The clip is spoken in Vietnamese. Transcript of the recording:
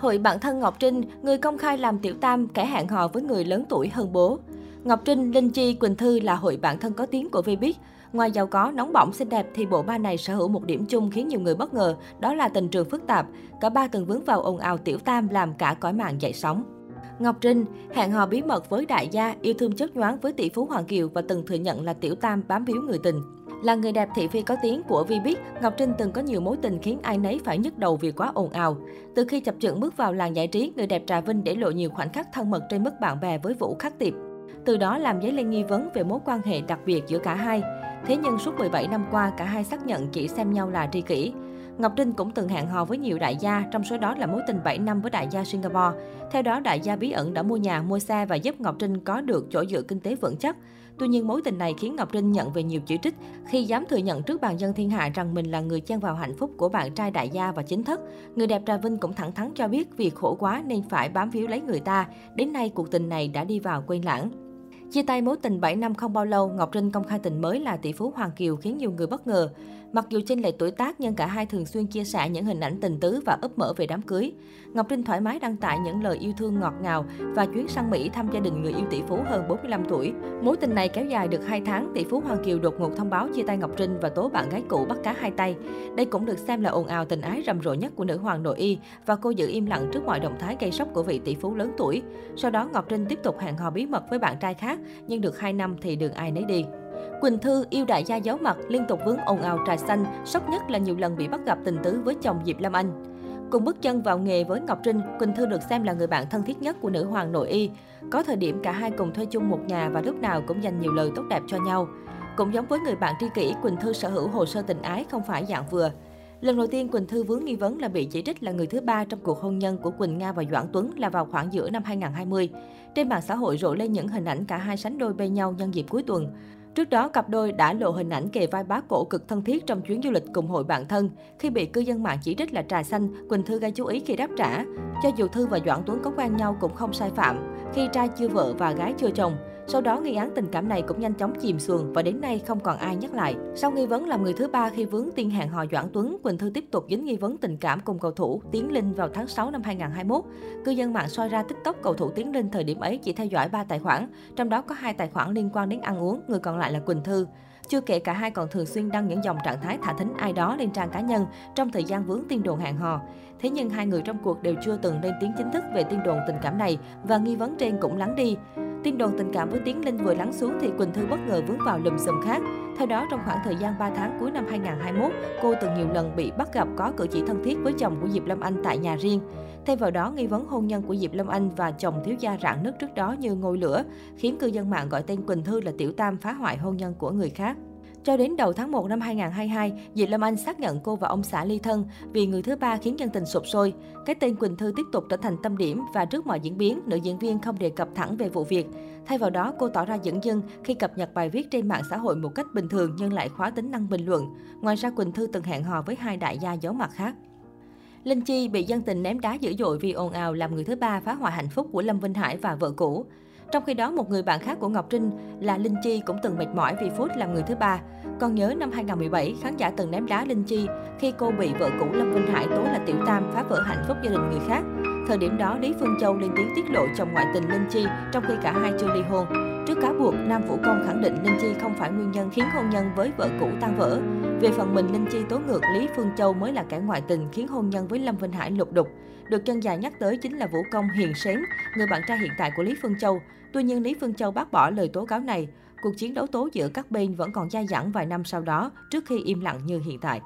Hội bạn thân Ngọc Trinh, người công khai làm tiểu tam, kẻ hẹn hò với người lớn tuổi hơn bố. Ngọc Trinh, Linh Chi, Quỳnh Thư là hội bạn thân có tiếng của Vbiz. Ngoài giàu có, nóng bỏng, xinh đẹp thì bộ ba này sở hữu một điểm chung khiến nhiều người bất ngờ, đó là tình trường phức tạp. Cả ba từng vướng vào ồn ào tiểu tam làm cả cõi mạng dậy sóng. Ngọc Trinh hẹn hò bí mật với đại gia, yêu thương chớp nhoáng với tỷ phú Hoàng Kiều và từng thừa nhận là tiểu tam bám víu người tình. Là người đẹp thị phi có tiếng của Vbiz, Ngọc Trinh từng có nhiều mối tình khiến ai nấy phải nhức đầu vì quá ồn ào. Từ khi chập chững bước vào làng giải trí, người đẹp Trà Vinh để lộ nhiều khoảnh khắc thân mật trên mức bạn bè với Vũ Khắc Tiệp. Từ đó làm dấy lên nghi vấn về mối quan hệ đặc biệt giữa cả hai. Thế nhưng suốt 17 năm qua, cả hai xác nhận chỉ xem nhau là tri kỷ. Ngọc Trinh cũng từng hẹn hò với nhiều đại gia, trong số đó là mối tình 7 năm với đại gia Singapore. Theo đó, đại gia bí ẩn đã mua nhà, mua xe và giúp Ngọc Trinh có được chỗ dựa kinh tế vững chắc. Tuy nhiên, mối tình này khiến Ngọc Trinh nhận về nhiều chỉ trích khi dám thừa nhận trước bàn dân thiên hạ rằng mình là người chen vào hạnh phúc của bạn trai đại gia và chính thức. Người đẹp Trà Vinh cũng thẳng thắn cho biết vì khổ quá nên phải bám víu lấy người ta. Đến nay, cuộc tình này đã đi vào quên lãng. Chia tay mối tình 7 năm không bao lâu, Ngọc Trinh công khai tình mới là tỷ phú Hoàng Kiều khiến nhiều người bất ngờ. Mặc dù chênh lệch tuổi tác nhưng cả hai thường xuyên chia sẻ những hình ảnh tình tứ và ấp mở về đám cưới. Ngọc Trinh thoải mái đăng tải những lời yêu thương ngọt ngào và chuyến sang Mỹ thăm gia đình người yêu tỷ phú hơn 45 tuổi. Mối tình này kéo dài được 2 tháng, tỷ phú Hoàng Kiều đột ngột thông báo chia tay Ngọc Trinh và tố bạn gái cũ bắt cá hai tay. Đây cũng được xem là ồn ào tình ái rầm rộ nhất của nữ hoàng nội y và cô giữ im lặng trước mọi động thái gây sốc của vị tỷ phú lớn tuổi. Sau đó Ngọc Trinh tiếp tục hẹn hò bí mật với bạn trai khác, nhưng được 2 năm thì đường ai nấy đi. Quỳnh Thư yêu đại gia giấu mặt, liên tục vướng ồn ào trà xanh, sốc nhất là nhiều lần bị bắt gặp tình tứ với chồng Diệp Lâm Anh. Cùng bước chân vào nghề với Ngọc Trinh, Quỳnh Thư được xem là người bạn thân thiết nhất của nữ hoàng nội y. Có thời điểm cả hai cùng thuê chung một nhà và lúc nào cũng dành nhiều lời tốt đẹp cho nhau. Cũng giống với người bạn tri kỷ, Quỳnh Thư sở hữu hồ sơ tình ái không phải dạng vừa. Lần đầu tiên Quỳnh Thư vướng nghi vấn là bị chỉ trích là người thứ ba trong cuộc hôn nhân của Quỳnh Nga và Doãn Tuấn là vào khoảng giữa năm 2020. Trên mạng xã hội rộ lên những hình ảnh cả hai sánh đôi bên nhau nhân dịp cuối tuần. Trước đó, cặp đôi đã lộ hình ảnh kề vai bá cổ cực thân thiết trong chuyến du lịch cùng hội bạn thân. Khi bị cư dân mạng chỉ trích là trà xanh, Quỳnh Thư gây chú ý khi đáp trả. Cho dù Thư và Doãn Tuấn có quen nhau cũng không sai phạm, khi trai chưa vợ và gái chưa chồng. Sau đó, nghi án tình cảm này cũng nhanh chóng chìm xuồng và đến nay không còn ai nhắc lại. Sau nghi vấn làm người thứ ba khi vướng tiên hẹn hò Doãn Tuấn, Quỳnh Thư tiếp tục dính nghi vấn tình cảm cùng cầu thủ Tiến Linh vào tháng 6 năm 2021. Cư dân mạng soi ra tiktok cầu thủ Tiến Linh thời điểm ấy chỉ theo dõi 3 tài khoản, trong đó có hai tài khoản liên quan đến ăn uống, người còn lại là Quỳnh Thư. Chưa kể cả hai còn thường xuyên đăng những dòng trạng thái thả thính ai đó lên trang cá nhân trong thời gian vướng tin đồn hẹn hò. Thế nhưng hai người trong cuộc đều chưa từng lên tiếng chính thức về tin đồn tình cảm này và nghi vấn trên cũng lắng đi. Tin đồn tình cảm với Tiến Linh vừa lắng xuống thì Quỳnh Thư bất ngờ vướng vào lùm xùm khác. Theo đó, trong khoảng thời gian 3 tháng cuối năm 2021, cô từng nhiều lần bị bắt gặp có cử chỉ thân thiết với chồng của Diệp Lâm Anh tại nhà riêng. thay vào đó, nghi vấn hôn nhân của Diệp Lâm Anh và chồng thiếu gia rạn nứt trước đó như ngôi lửa, khiến cư dân mạng gọi tên Quỳnh Thư là tiểu tam phá hoại hôn nhân của người khác. Cho đến đầu tháng 1 năm 2022, Diệp Lâm Anh xác nhận cô và ông xã ly thân vì người thứ ba khiến dân tình sụp sôi. Cái tên Quỳnh Thư tiếp tục trở thành tâm điểm và trước mọi diễn biến, nữ diễn viên không đề cập thẳng về vụ việc. Thay vào đó, cô tỏ ra dẫn dưng khi cập nhật bài viết trên mạng xã hội một cách bình thường nhưng lại khóa tính năng bình luận. Ngoài ra, Quỳnh Thư từng hẹn hò với hai đại gia giấu mặt khác. Linh Chi bị dân tình ném đá dữ dội vì ồn ào làm người thứ ba phá hoại hạnh phúc của Lâm Vinh Hải và vợ cũ. Trong khi đó, một người bạn khác của Ngọc Trinh là Linh Chi cũng từng mệt mỏi vì phút làm người thứ ba. Còn nhớ năm 2017, khán giả từng ném đá Linh Chi khi cô bị vợ cũ Lâm Vinh Hải tố là tiểu tam phá vỡ hạnh phúc gia đình người khác. Thời điểm đó, Lý Phương Châu lên tiếng tiết lộ chồng ngoại tình Linh Chi trong khi cả hai chưa ly hôn. Trước cáo buộc, Nam Vũ Công khẳng định Linh Chi không phải nguyên nhân khiến hôn nhân với vợ cũ tan vỡ. Về phần mình, Linh Chi tố ngược Lý Phương Châu mới là kẻ ngoại tình khiến hôn nhân với Lâm Vinh Hải lục đục. Được chân dài nhắc tới chính là Vũ Công Hiền Sến, người bạn trai hiện tại của Lý Phương Châu. Tuy nhiên, Lý Phương Châu bác bỏ lời tố cáo này. Cuộc chiến đấu tố giữa các bên vẫn còn dai dẳng vài năm sau đó, trước khi im lặng như hiện tại.